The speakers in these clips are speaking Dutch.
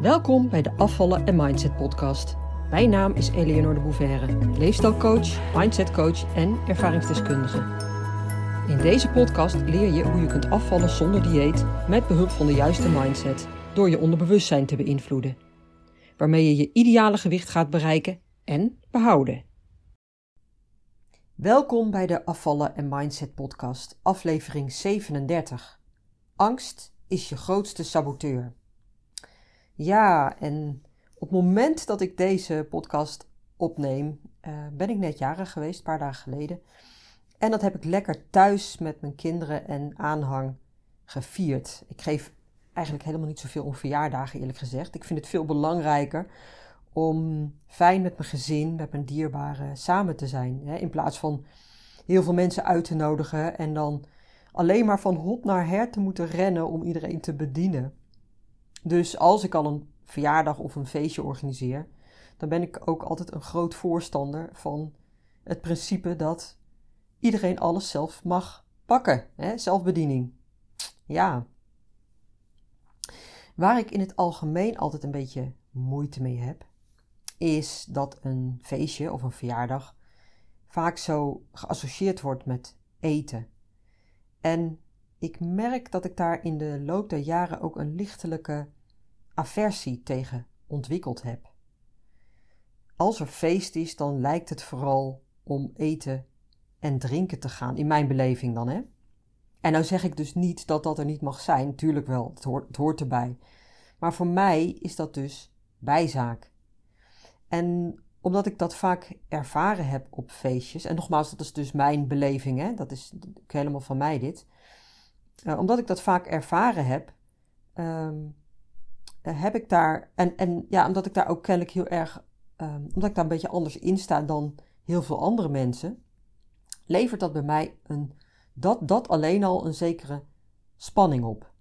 Welkom bij de Afvallen en Mindset podcast. Mijn naam is Eleonore de Bouverre, leefstijlcoach, mindsetcoach en ervaringsdeskundige. In deze podcast leer je hoe je kunt afvallen zonder dieet met behulp van de juiste mindset door je onderbewustzijn te beïnvloeden, waarmee je je ideale gewicht gaat bereiken en behouden. Welkom bij de Afvallen en Mindset podcast, aflevering 37. Angst is je grootste saboteur. Ja, en op het moment dat ik deze podcast opneem, uh, ben ik net jarig geweest, een paar dagen geleden. En dat heb ik lekker thuis met mijn kinderen en aanhang gevierd. Ik geef eigenlijk helemaal niet zoveel om verjaardagen, eerlijk gezegd. Ik vind het veel belangrijker om fijn met mijn gezin, met mijn dierbaren samen te zijn. Hè? In plaats van heel veel mensen uit te nodigen en dan alleen maar van hot naar her te moeten rennen om iedereen te bedienen. Dus als ik al een verjaardag of een feestje organiseer, dan ben ik ook altijd een groot voorstander van het principe dat iedereen alles zelf mag pakken. Hè? Zelfbediening. Ja. Waar ik in het algemeen altijd een beetje moeite mee heb, is dat een feestje of een verjaardag vaak zo geassocieerd wordt met eten. En ik merk dat ik daar in de loop der jaren ook een lichtelijke aversie tegen ontwikkeld heb. Als er feest is, dan lijkt het vooral om eten en drinken te gaan, in mijn beleving dan, hè. En nou zeg ik dus niet dat dat er niet mag zijn, tuurlijk wel, het hoort, het hoort erbij. Maar voor mij is dat dus bijzaak. En omdat ik dat vaak ervaren heb op feestjes, en nogmaals, dat is dus mijn beleving, hè, dat is helemaal van mij dit. Uh, omdat ik dat vaak ervaren heb, um, heb ik daar, en, en ja, omdat ik daar ook kennelijk heel erg, um, omdat ik daar een beetje anders in sta dan heel veel andere mensen, levert dat bij mij een, dat, dat alleen al een zekere spanning op.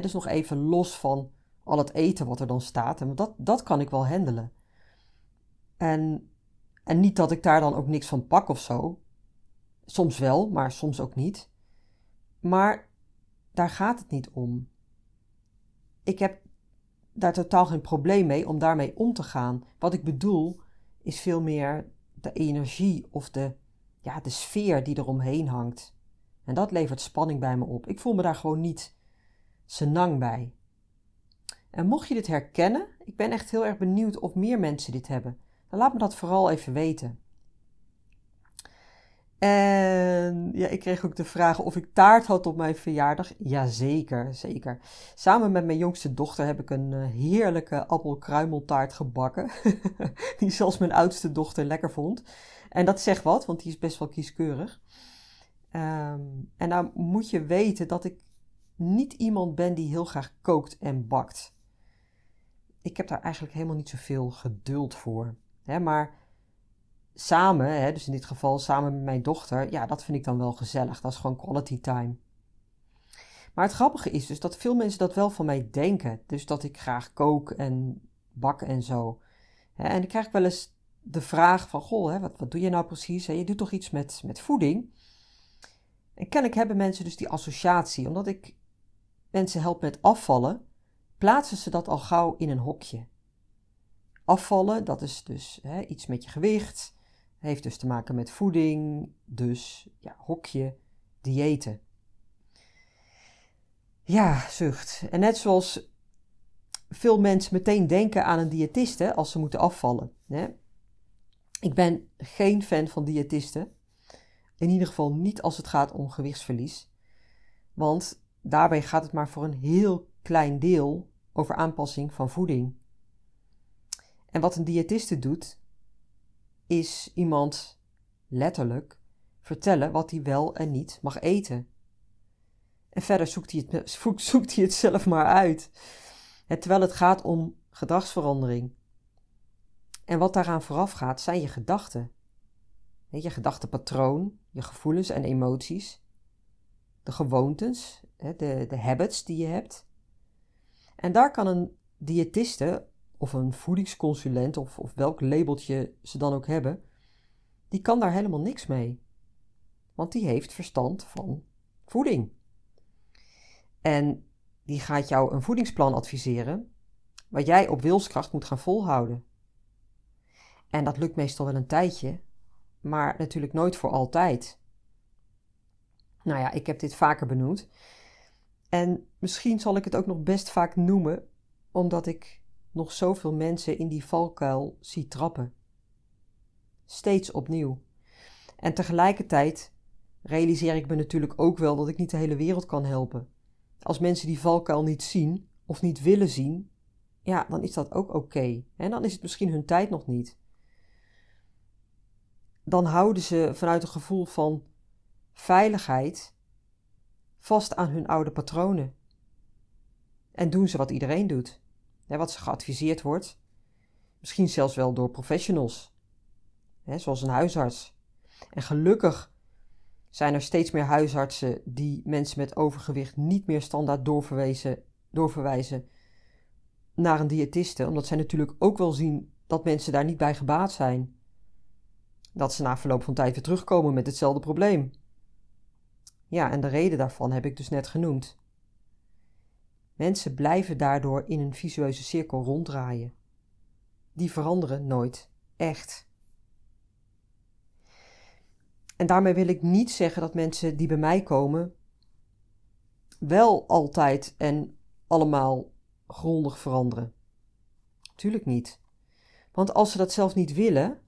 Dus nog even los van al het eten wat er dan staat, en dat, dat kan ik wel handelen. En, en niet dat ik daar dan ook niks van pak of zo. Soms wel, maar soms ook niet. Maar daar gaat het niet om. Ik heb daar totaal geen probleem mee om daarmee om te gaan. Wat ik bedoel is veel meer de energie of de, ja, de sfeer die eromheen hangt. En dat levert spanning bij me op. Ik voel me daar gewoon niet senang bij. En mocht je dit herkennen, ik ben echt heel erg benieuwd of meer mensen dit hebben. Dan laat me dat vooral even weten. En ja, ik kreeg ook de vraag of ik taart had op mijn verjaardag. Jazeker, zeker. Samen met mijn jongste dochter heb ik een uh, heerlijke appelkruimeltaart gebakken. die zelfs mijn oudste dochter lekker vond. En dat zegt wat, want die is best wel kieskeurig. Um, en nou moet je weten dat ik niet iemand ben die heel graag kookt en bakt. Ik heb daar eigenlijk helemaal niet zoveel geduld voor. Hè, maar samen, hè, dus in dit geval samen met mijn dochter, ja, dat vind ik dan wel gezellig. Dat is gewoon quality time. Maar het grappige is dus dat veel mensen dat wel van mij denken. Dus dat ik graag kook en bak en zo. En dan krijg ik wel eens de vraag van, goh, hè, wat, wat doe je nou precies? Je doet toch iets met, met voeding? En kennelijk hebben mensen dus die associatie. Omdat ik mensen help met afvallen, plaatsen ze dat al gauw in een hokje. Afvallen, dat is dus hè, iets met je gewicht, heeft dus te maken met voeding, dus ja, hokje, diëten. Ja, zucht. En net zoals veel mensen meteen denken aan een diëtiste als ze moeten afvallen. Hè? Ik ben geen fan van diëtisten. In ieder geval niet als het gaat om gewichtsverlies. Want daarbij gaat het maar voor een heel klein deel over aanpassing van voeding. En wat een diëtiste doet, is iemand letterlijk vertellen wat hij wel en niet mag eten. En verder zoekt hij het, zoekt hij het zelf maar uit. terwijl het gaat om gedragsverandering. En wat daaraan vooraf gaat, zijn je gedachten. Je gedachtenpatroon, je gevoelens en emoties, de gewoontes, de, de habits die je hebt. En daar kan een diëtiste of een voedingsconsulent of, of welk labeltje ze dan ook hebben, die kan daar helemaal niks mee. Want die heeft verstand van voeding. En die gaat jou een voedingsplan adviseren, wat jij op wilskracht moet gaan volhouden. En dat lukt meestal wel een tijdje, maar natuurlijk nooit voor altijd. Nou ja, ik heb dit vaker benoemd. En misschien zal ik het ook nog best vaak noemen, omdat ik nog zoveel mensen in die valkuil zie trappen. Steeds opnieuw. En tegelijkertijd realiseer ik me natuurlijk ook wel dat ik niet de hele wereld kan helpen. Als mensen die valkuil niet zien of niet willen zien, ja, dan is dat ook oké. En dan is het misschien hun tijd nog niet. Dan houden ze vanuit een gevoel van veiligheid vast aan hun oude patronen. En doen ze wat iedereen doet, wat ze geadviseerd wordt, misschien zelfs wel door professionals, zoals een huisarts. En gelukkig zijn er steeds meer huisartsen die mensen met overgewicht niet meer standaard doorverwijzen naar een diëtiste, omdat zij natuurlijk ook wel zien dat mensen daar niet bij gebaat zijn. Dat ze na verloop van tijd weer terugkomen met hetzelfde probleem. Ja, en de reden daarvan heb ik dus net genoemd. Mensen blijven daardoor in een visueuze cirkel ronddraaien. Die veranderen nooit echt. En daarmee wil ik niet zeggen dat mensen die bij mij komen wel altijd en allemaal grondig veranderen. Tuurlijk niet. Want als ze dat zelf niet willen,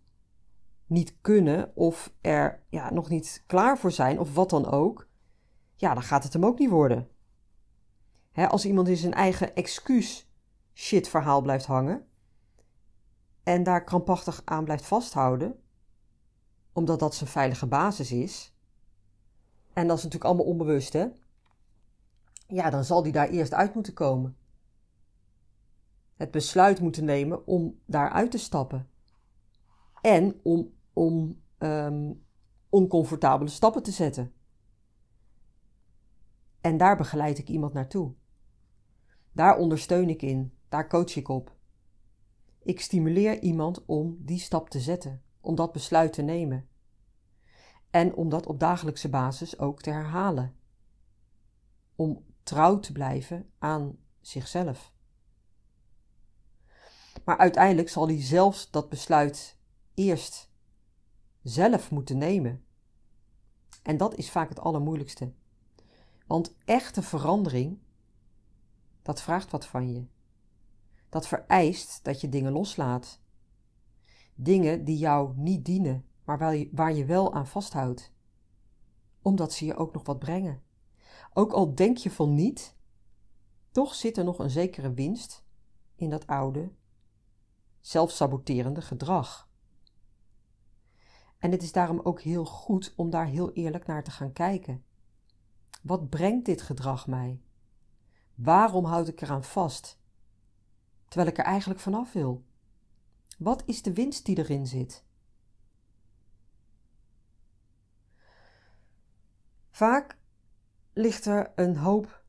niet kunnen of er ja, nog niet klaar voor zijn of wat dan ook, ja, dan gaat het hem ook niet worden. Als iemand in zijn eigen excuus shit verhaal blijft hangen en daar krampachtig aan blijft vasthouden, omdat dat zijn veilige basis is, en dat is natuurlijk allemaal onbewust, hè? Ja, dan zal die daar eerst uit moeten komen. Het besluit moeten nemen om daaruit te stappen. En om, om um, oncomfortabele stappen te zetten. En daar begeleid ik iemand naartoe. Daar ondersteun ik in, daar coach ik op. Ik stimuleer iemand om die stap te zetten, om dat besluit te nemen. En om dat op dagelijkse basis ook te herhalen. Om trouw te blijven aan zichzelf. Maar uiteindelijk zal hij zelfs dat besluit eerst zelf moeten nemen. En dat is vaak het allermoeilijkste. Want echte verandering, dat vraagt wat van je. Dat vereist dat je dingen loslaat. Dingen die jou niet dienen, maar waar je, wel aan vasthoudt. Omdat ze je ook nog wat brengen. Ook al denk je van niet, toch zit er nog een zekere winst in dat oude, zelfsaboterende gedrag. En het is daarom ook heel goed om daar heel eerlijk naar te gaan kijken. Wat brengt dit gedrag mij? Waarom houd ik eraan vast? Terwijl ik er eigenlijk vanaf wil. Wat is de winst die erin zit? Vaak ligt er een hoop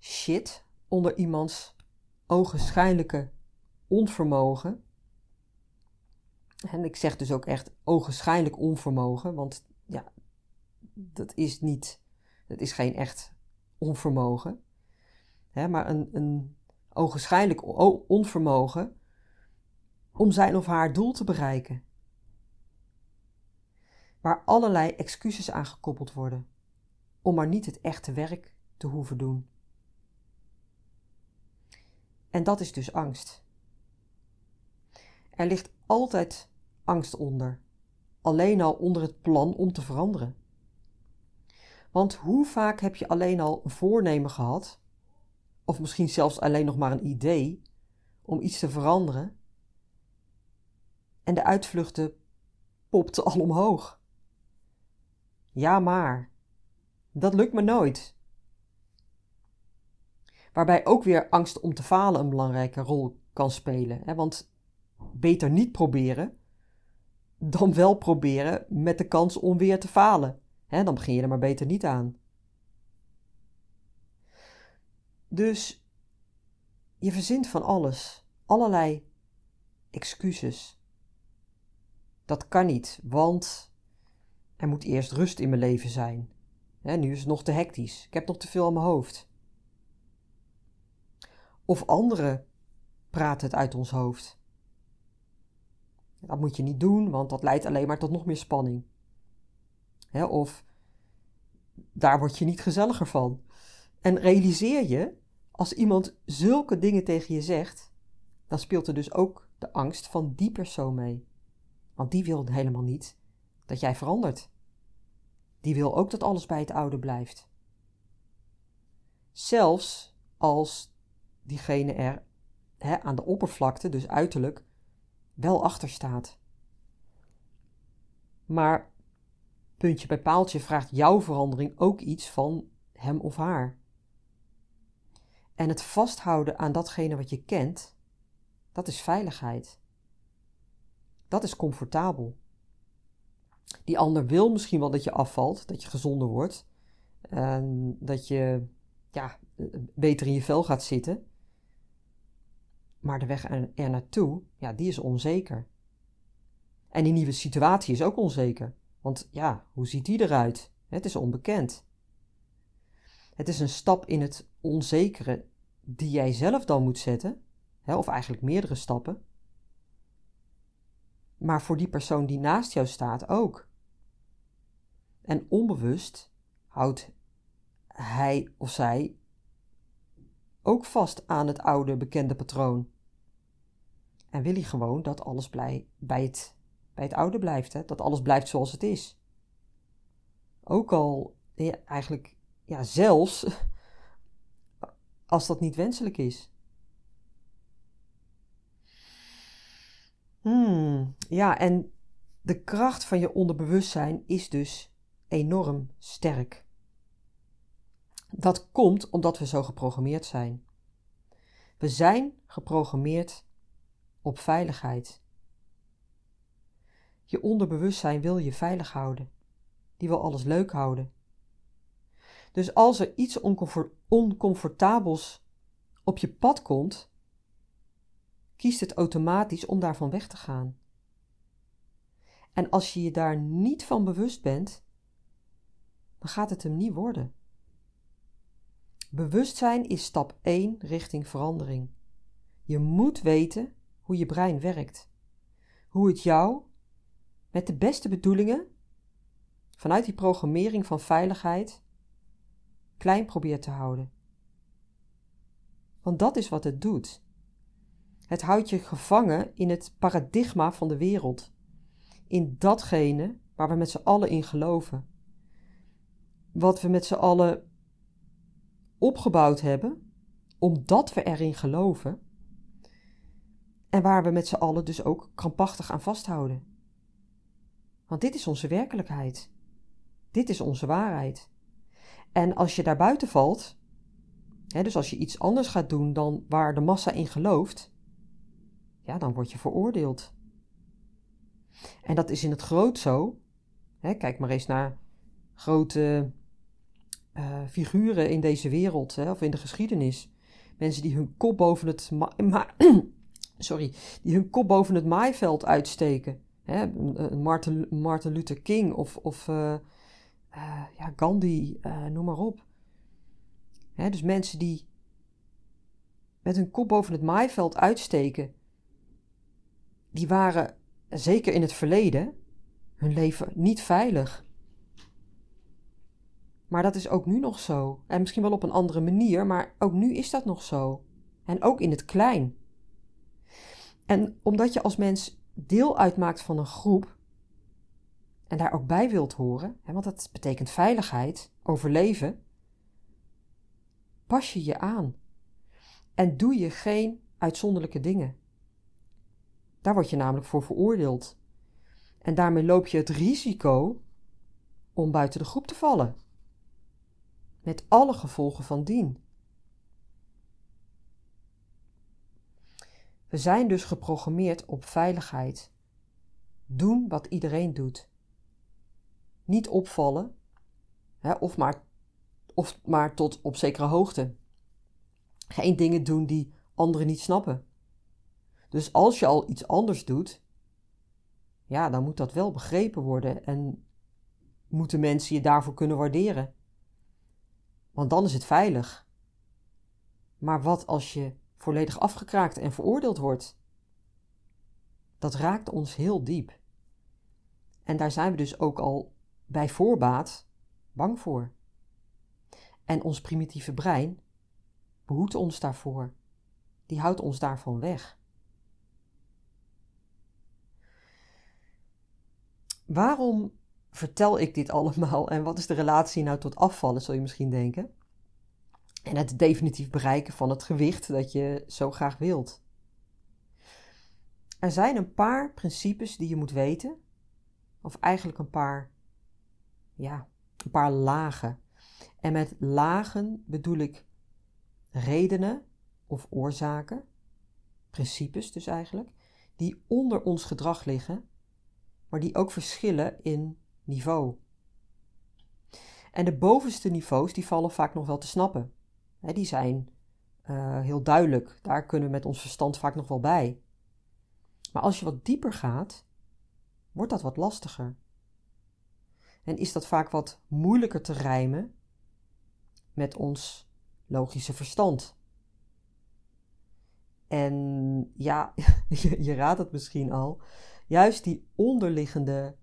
shit onder iemands ogenschijnlijke onvermogen. En ik zeg dus ook echt ogenschijnlijk onvermogen, want ja, dat is niet het is geen echt onvermogen, hè, maar een, een ogenschijnlijk onvermogen om zijn of haar doel te bereiken. Waar allerlei excuses aan gekoppeld worden om maar niet het echte werk te hoeven doen. En dat is dus angst. Er ligt altijd angst onder, alleen al onder het plan om te veranderen. Want hoe vaak heb je alleen al een voornemen gehad, of misschien zelfs alleen nog maar een idee, om iets te veranderen, en de uitvluchten popten al omhoog. Ja, maar dat lukt me nooit. Waarbij ook weer angst om te falen een belangrijke rol kan spelen. Hè? Want beter niet proberen dan wel proberen met de kans om weer te falen. Hè, dan begin je er maar beter niet aan. Dus je verzint van alles, allerlei excuses. Dat kan niet, want er moet eerst rust in mijn leven zijn. Nu is het nog te hectisch, ik heb nog te veel aan mijn hoofd. Of andere praat het uit ons hoofd. Dat moet je niet doen, want dat leidt alleen maar tot nog meer spanning. of daar word je niet gezelliger van. En realiseer je, als iemand zulke dingen tegen je zegt, dan speelt er dus ook de angst van die persoon mee. Want die wil helemaal niet dat jij verandert. Die wil ook dat alles bij het oude blijft. Zelfs als diegene er aan de oppervlakte, dus uiterlijk, wel achter staat. Maar puntje bij paaltje vraagt jouw verandering ook iets van hem of haar. En het vasthouden aan datgene wat je kent, dat is veiligheid. Dat is comfortabel. Die ander wil misschien wel dat je afvalt, dat je gezonder wordt, en dat je ja, beter in je vel gaat zitten. Maar de weg er, er naartoe, ja, die is onzeker. En die nieuwe situatie is ook onzeker. Want ja, hoe ziet die eruit? Het is onbekend. Het is een stap in het onzekere die jij zelf dan moet zetten, hè, of eigenlijk meerdere stappen. Maar voor die persoon die naast jou staat ook. En onbewust houdt hij of zij ook vast aan het oude bekende patroon. En wil hij gewoon dat alles bij, het, bij het oude blijft, hè? dat alles blijft zoals het is. Ook al eigenlijk, ja, zelfs als dat niet wenselijk is. Hmm, ja, en de kracht van je onderbewustzijn is dus enorm sterk. Dat komt omdat we zo geprogrammeerd zijn. We zijn geprogrammeerd op veiligheid. Je onderbewustzijn wil je veilig houden. Die wil alles leuk houden. Dus als er iets oncomfortabels op je pad komt, kiest het automatisch om daarvan weg te gaan. En als je je daar niet van bewust bent, dan gaat het hem niet worden. Bewustzijn is stap 1 richting verandering. Je moet weten hoe je brein werkt. Hoe het jou met de beste bedoelingen, vanuit die programmering van veiligheid, klein probeert te houden. Want dat is wat het doet. Het houdt je gevangen in het paradigma van de wereld, in datgene waar we met z'n allen in geloven. Wat we met z'n allen opgebouwd hebben, omdat we erin geloven, en waar we met z'n allen dus ook krampachtig aan vasthouden. Want dit is onze werkelijkheid. Dit is onze waarheid. En als je daar buiten valt, hè, dus als je iets anders gaat doen dan waar de massa in gelooft, ja, dan word je veroordeeld. En dat is in het groot zo. Hè, kijk maar eens naar grote uh, figuren in deze wereld, hè, of in de geschiedenis. Mensen die hun kop boven het, sorry, die hun kop boven het maaiveld uitsteken. Hè, Martin, Martin Luther King of, of uh, uh, ja, Gandhi, noem maar op. Hè, dus mensen die met hun kop boven het maaiveld uitsteken, die waren zeker in het verleden hun leven niet veilig. Maar dat is ook nu nog zo. En misschien wel op een andere manier, maar ook nu is dat nog zo. En ook in het klein. En omdat je als mens deel uitmaakt van een groep en daar ook bij wilt horen, hè, want dat betekent veiligheid, overleven, pas je je aan en doe je geen uitzonderlijke dingen. Daar word je namelijk voor veroordeeld. En daarmee loop je het risico om buiten de groep te vallen. Met alle gevolgen van dien. We zijn dus geprogrammeerd op veiligheid. Doen wat iedereen doet. Niet opvallen, hè, of, maar, of maar tot op zekere hoogte. Geen dingen doen die anderen niet snappen. Dus als je al iets anders doet, ja, dan moet dat wel begrepen worden en moeten mensen je daarvoor kunnen waarderen. Want dan is het veilig. Maar wat als je volledig afgekraakt en veroordeeld wordt. Dat raakt ons heel diep. En daar zijn we dus ook al bij voorbaat bang voor. En ons primitieve brein behoedt ons daarvoor. Die houdt ons daarvan weg. Waarom vertel ik dit allemaal en wat is de relatie nou tot afvallen, zul je misschien denken? En het definitief bereiken van het gewicht dat je zo graag wilt. Er zijn een paar principes die je moet weten, of eigenlijk een paar, ja, een paar lagen. En met lagen bedoel ik redenen of oorzaken, principes dus eigenlijk, die onder ons gedrag liggen, maar die ook verschillen in niveau. En de bovenste niveaus die vallen vaak nog wel te snappen. die zijn uh, heel duidelijk. Daar kunnen we met ons verstand vaak nog wel bij. Maar als je wat dieper gaat, wordt dat wat lastiger. En is dat vaak wat moeilijker te rijmen met ons logische verstand. En ja, je, raadt het misschien al, juist die onderliggende,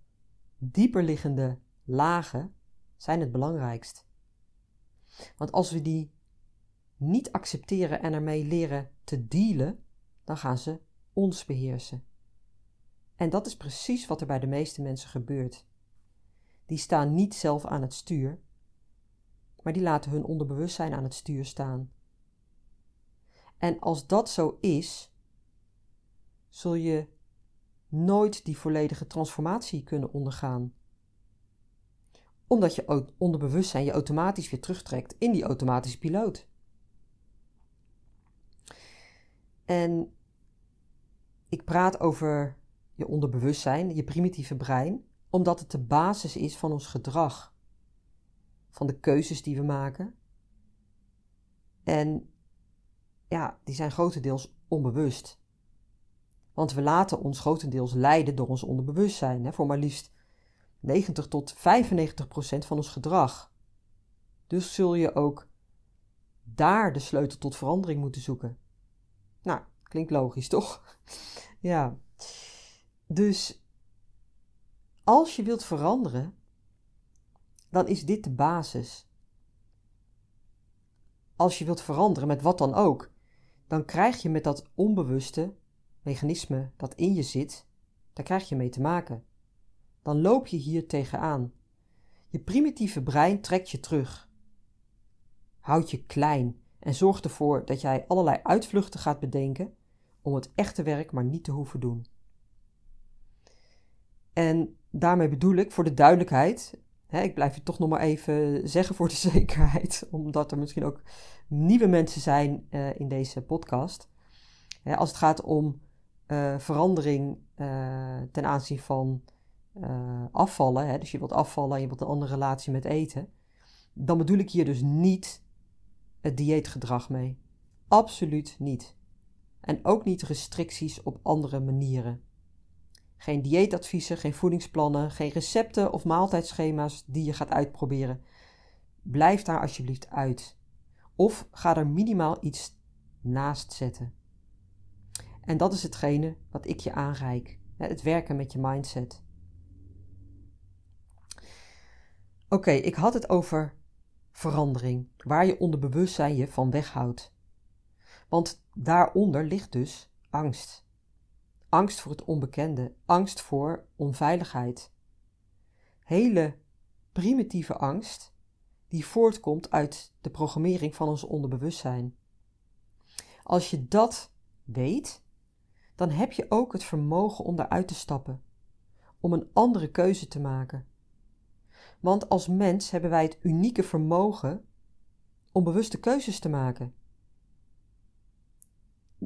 dieperliggende lagen zijn het belangrijkst. Want als we die niet accepteren en ermee leren te dealen, dan gaan ze ons beheersen. En dat is precies wat er bij de meeste mensen gebeurt. Die staan niet zelf aan het stuur, maar die laten hun onderbewustzijn aan het stuur staan. En als dat zo is, zul je nooit die volledige transformatie kunnen ondergaan. Omdat je onderbewustzijn je automatisch weer terugtrekt in die automatische piloot. En ik praat over je onderbewustzijn, je primitieve brein, omdat het de basis is van ons gedrag, van de keuzes die we maken. En ja, die zijn grotendeels onbewust. Want we laten ons grotendeels leiden door ons onderbewustzijn, hè, voor maar liefst 90 tot 95 procent van ons gedrag. Dus zul je ook daar de sleutel tot verandering moeten zoeken. Nou, klinkt logisch, toch? ja. Dus als je wilt veranderen, dan is dit de basis. Als je wilt veranderen met wat dan ook, dan krijg je met dat onbewuste mechanisme dat in je zit, daar krijg je mee te maken. Dan loop je hier tegenaan. Je primitieve brein trekt je terug. Houd je klein en zorgt ervoor dat jij allerlei uitvluchten gaat bedenken om het echte werk maar niet te hoeven doen. En daarmee bedoel ik voor de duidelijkheid, hè, ik blijf het toch nog maar even zeggen voor de zekerheid, omdat er misschien ook nieuwe mensen zijn uh, in deze podcast. Hè, als het gaat om uh, verandering uh, ten aanzien van afvallen, hè, dus je wilt afvallen en je wilt een andere relatie met eten, dan bedoel ik hier dus niet het dieetgedrag mee. Absoluut niet. En ook niet restricties op andere manieren. Geen dieetadviezen, geen voedingsplannen, geen recepten of maaltijdschema's die je gaat uitproberen. Blijf daar alsjeblieft uit. Of ga er minimaal iets naast zetten. En dat is hetgene wat ik je aanreik: het werken met je mindset. Oké, ik had het over verandering, waar je onderbewustzijn je van weghoudt. Want daaronder ligt dus angst. Angst voor het onbekende, angst voor onveiligheid. Hele primitieve angst die voortkomt uit de programmering van ons onderbewustzijn. Als je dat weet, dan heb je ook het vermogen om daaruit te stappen, om een andere keuze te maken. Want als mens hebben wij het unieke vermogen om bewuste keuzes te maken.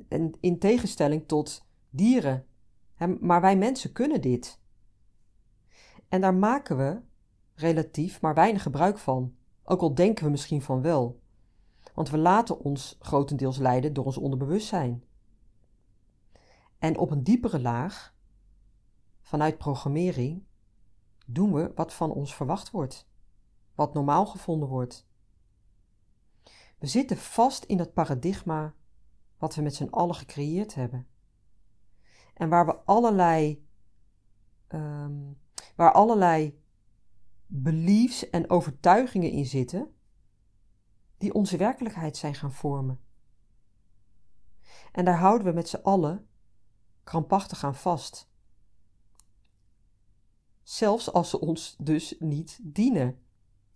En in tegenstelling tot dieren. Maar wij mensen kunnen dit. En daar maken we relatief maar weinig gebruik van, ook al denken we misschien van wel. Want we laten ons grotendeels leiden door ons onderbewustzijn. En op een diepere laag, vanuit programmering, doen we wat van ons verwacht wordt, wat normaal gevonden wordt. We zitten vast in dat paradigma wat we met z'n allen gecreëerd hebben. En waar we allerlei, ehm, waar allerlei beliefs en overtuigingen in zitten, die onze werkelijkheid zijn gaan vormen. En daar houden we met z'n allen krampachtig aan vast. Zelfs als ze ons dus niet dienen.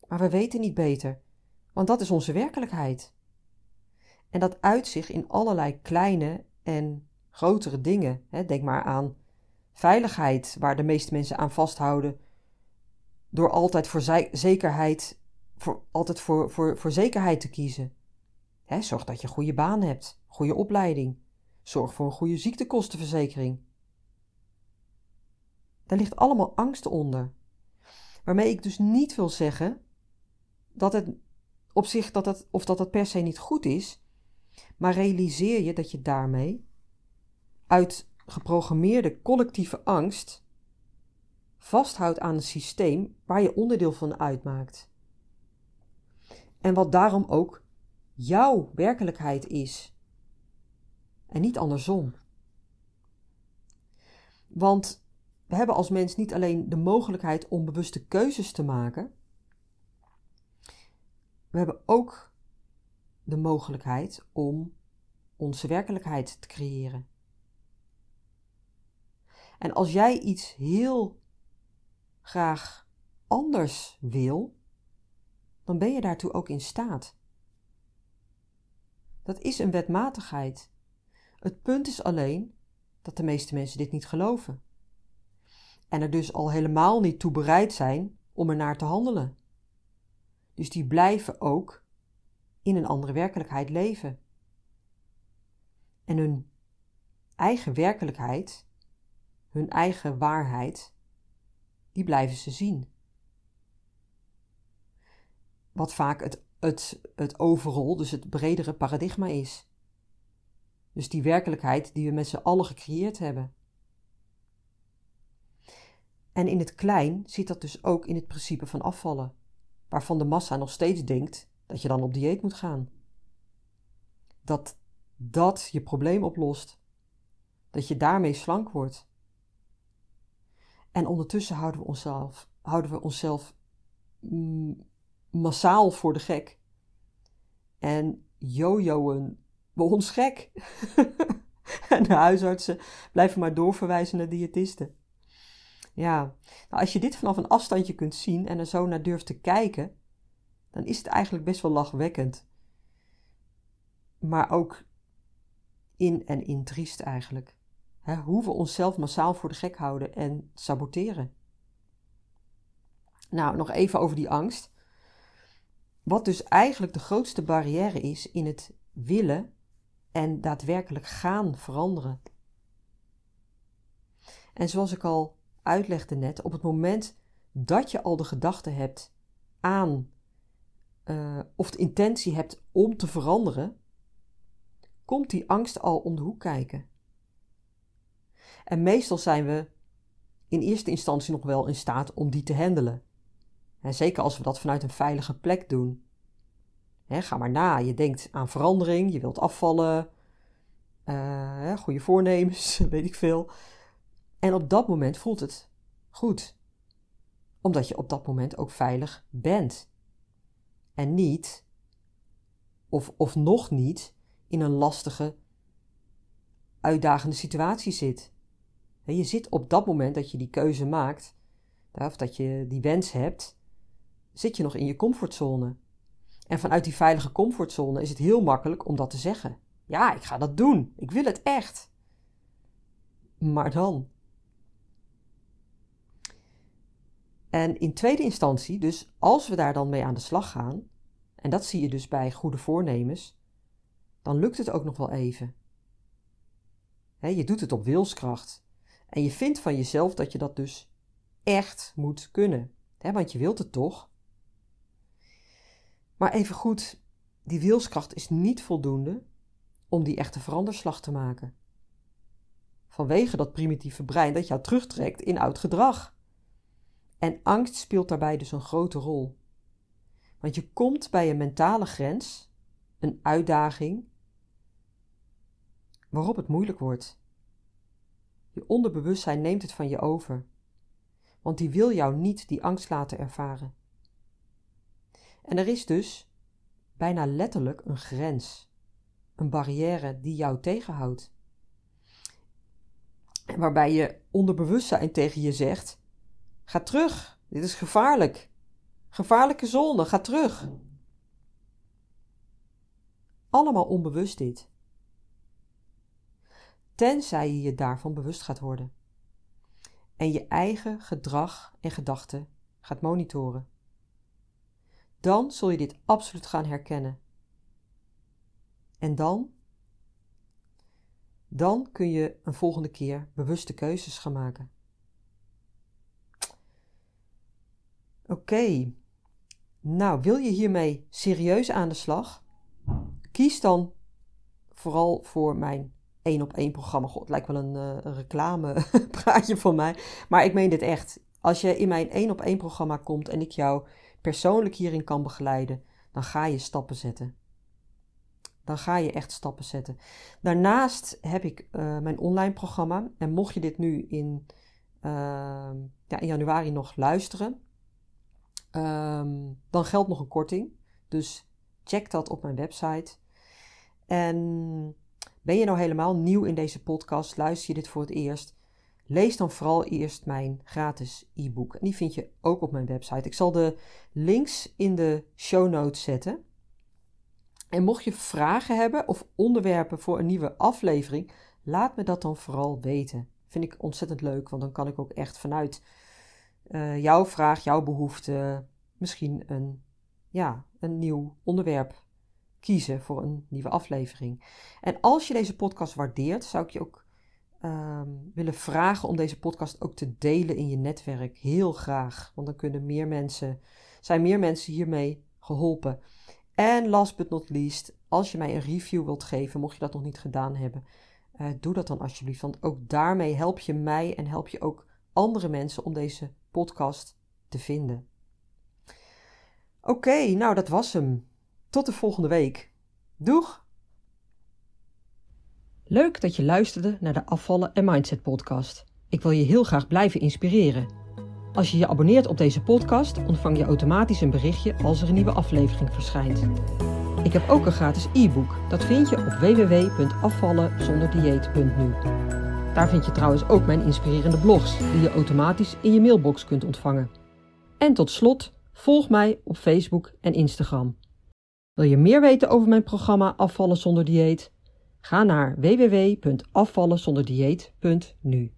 Maar we weten niet beter, want dat is onze werkelijkheid. En dat uit zich in allerlei kleine en grotere dingen. Denk maar aan veiligheid, waar de meeste mensen aan vasthouden, door altijd voor zekerheid, voor, altijd voor, voor, voor zekerheid te kiezen. zorg dat je een goede baan hebt, goede opleiding. Zorg voor een goede ziektekostenverzekering. Daar ligt allemaal angst onder. Waarmee ik dus niet wil zeggen dat het op zich dat het, of dat het per se niet goed is, maar realiseer je dat je daarmee uit geprogrammeerde collectieve angst vasthoudt aan een systeem waar je onderdeel van uitmaakt. En wat daarom ook jouw werkelijkheid is. En niet andersom. Want we hebben als mens niet alleen de mogelijkheid om bewuste keuzes te maken, we hebben ook de mogelijkheid om onze werkelijkheid te creëren. En als jij iets heel graag anders wil, dan ben je daartoe ook in staat. Dat is een wetmatigheid. Het punt is alleen dat de meeste mensen dit niet geloven. En er dus al helemaal niet toe bereid zijn om er naar te handelen. Dus die blijven ook in een andere werkelijkheid leven. En hun eigen werkelijkheid, hun eigen waarheid, die blijven ze zien. Wat vaak het, het, het overal, dus het bredere paradigma is. Dus die werkelijkheid die we met z'n allen gecreëerd hebben. En in het klein zit dat dus ook in het principe van afvallen, waarvan de massa nog steeds denkt dat je dan op dieet moet gaan. Dat dat je probleem oplost. Dat je daarmee slank wordt. En ondertussen houden we onszelf, houden we onszelf mm, massaal voor de gek. En jojoen we ons gek. en de huisartsen blijven maar doorverwijzen naar diëtisten. Ja, nou, als je dit vanaf een afstandje kunt zien en er zo naar durft te kijken, dan is het eigenlijk best wel lachwekkend. Maar ook in en in triest eigenlijk. Hoe we onszelf massaal voor de gek houden en saboteren. Nou, nog even over die angst. Wat dus eigenlijk de grootste barrière is in het willen en daadwerkelijk gaan veranderen. En zoals ik al uitlegde net, op het moment dat je al de gedachte hebt aan uh, of de intentie hebt om te veranderen, komt die angst al om de hoek kijken. En meestal zijn we in eerste instantie nog wel in staat om die te handelen. En zeker als we dat vanuit een veilige plek doen. ga maar na, je denkt aan verandering, je wilt afvallen, uh, goede voornemens, weet ik veel. En op dat moment voelt het goed, omdat je op dat moment ook veilig bent. En niet, of, of nog niet, in een lastige, uitdagende situatie zit. Je zit op dat moment dat je die keuze maakt, of dat je die wens hebt, zit je nog in je comfortzone. En vanuit die veilige comfortzone is het heel makkelijk om dat te zeggen. Ja, ik ga dat doen. Ik wil het echt. Maar dan. En in tweede instantie, dus als we daar dan mee aan de slag gaan, en dat zie je dus bij goede voornemens, dan lukt het ook nog wel even. je doet het op wilskracht. En je vindt van jezelf dat je dat dus echt moet kunnen. want je wilt het toch? Maar even goed, die wilskracht is niet voldoende om die echte veranderslag te maken. Vanwege dat primitieve brein dat jou terugtrekt in oud gedrag. En angst speelt daarbij dus een grote rol. Want je komt bij een mentale grens, een uitdaging, waarop het moeilijk wordt. Je onderbewustzijn neemt het van je over, want die wil jou niet die angst laten ervaren. En er is dus bijna letterlijk een grens, een barrière die jou tegenhoudt. Waarbij je onderbewustzijn tegen je zegt: Ga terug, dit is gevaarlijk. Gevaarlijke zone, ga terug. Allemaal onbewust dit. Tenzij je je daarvan bewust gaat worden. En je eigen gedrag en gedachten gaat monitoren. Dan zul je dit absoluut gaan herkennen. En dan? Dan kun je een volgende keer bewuste keuzes gaan maken. Oké, nou wil je hiermee serieus aan de slag? Kies dan vooral voor mijn één op één programma. God, het lijkt wel een, uh, een reclamepraatje van mij. Maar ik meen dit echt. Als je in mijn één op één programma komt en ik jou persoonlijk hierin kan begeleiden, dan ga je stappen zetten. Dan ga je echt stappen zetten. Daarnaast heb ik uh, mijn online programma. En mocht je dit nu in, uh, ja, in januari nog luisteren, um, dan geldt nog een korting. Dus check dat op mijn website. En ben je nou helemaal nieuw in deze podcast? Luister je dit voor het eerst? Lees dan vooral eerst mijn gratis e-book. Die vind je ook op mijn website. Ik zal de links in de show notes zetten. En mocht je vragen hebben of onderwerpen voor een nieuwe aflevering, laat me dat dan vooral weten. Vind ik ontzettend leuk, want dan kan ik ook echt vanuit uh, jouw vraag, jouw behoefte, misschien een, ja, een nieuw onderwerp kiezen voor een nieuwe aflevering. En als je deze podcast waardeert, zou ik je ook ehm, willen vragen om deze podcast ook te delen in je netwerk. Heel graag, want dan kunnen meer mensen, zijn meer mensen hiermee geholpen. En last but not least, als je mij een review wilt geven, mocht je dat nog niet gedaan hebben, uh, doe dat dan alsjeblieft. Want ook daarmee help je mij en help je ook andere mensen om deze podcast te vinden. Oké, nou dat was hem. Tot de volgende week. Doeg! Leuk dat je luisterde naar de Afvallen en Mindset podcast. Ik wil je heel graag blijven inspireren. Als je je abonneert op deze podcast, ontvang je automatisch een berichtje als er een nieuwe aflevering verschijnt. Ik heb ook een gratis e-book. Dat vind je op www.afvallenzonderdieet.nu. Daar vind je trouwens ook mijn inspirerende blogs, die je automatisch in je mailbox kunt ontvangen. En tot slot, volg mij op Facebook en Instagram. Wil je meer weten over mijn programma Afvallen zonder dieet? Ga naar www.afvallenzonderdieet.nu.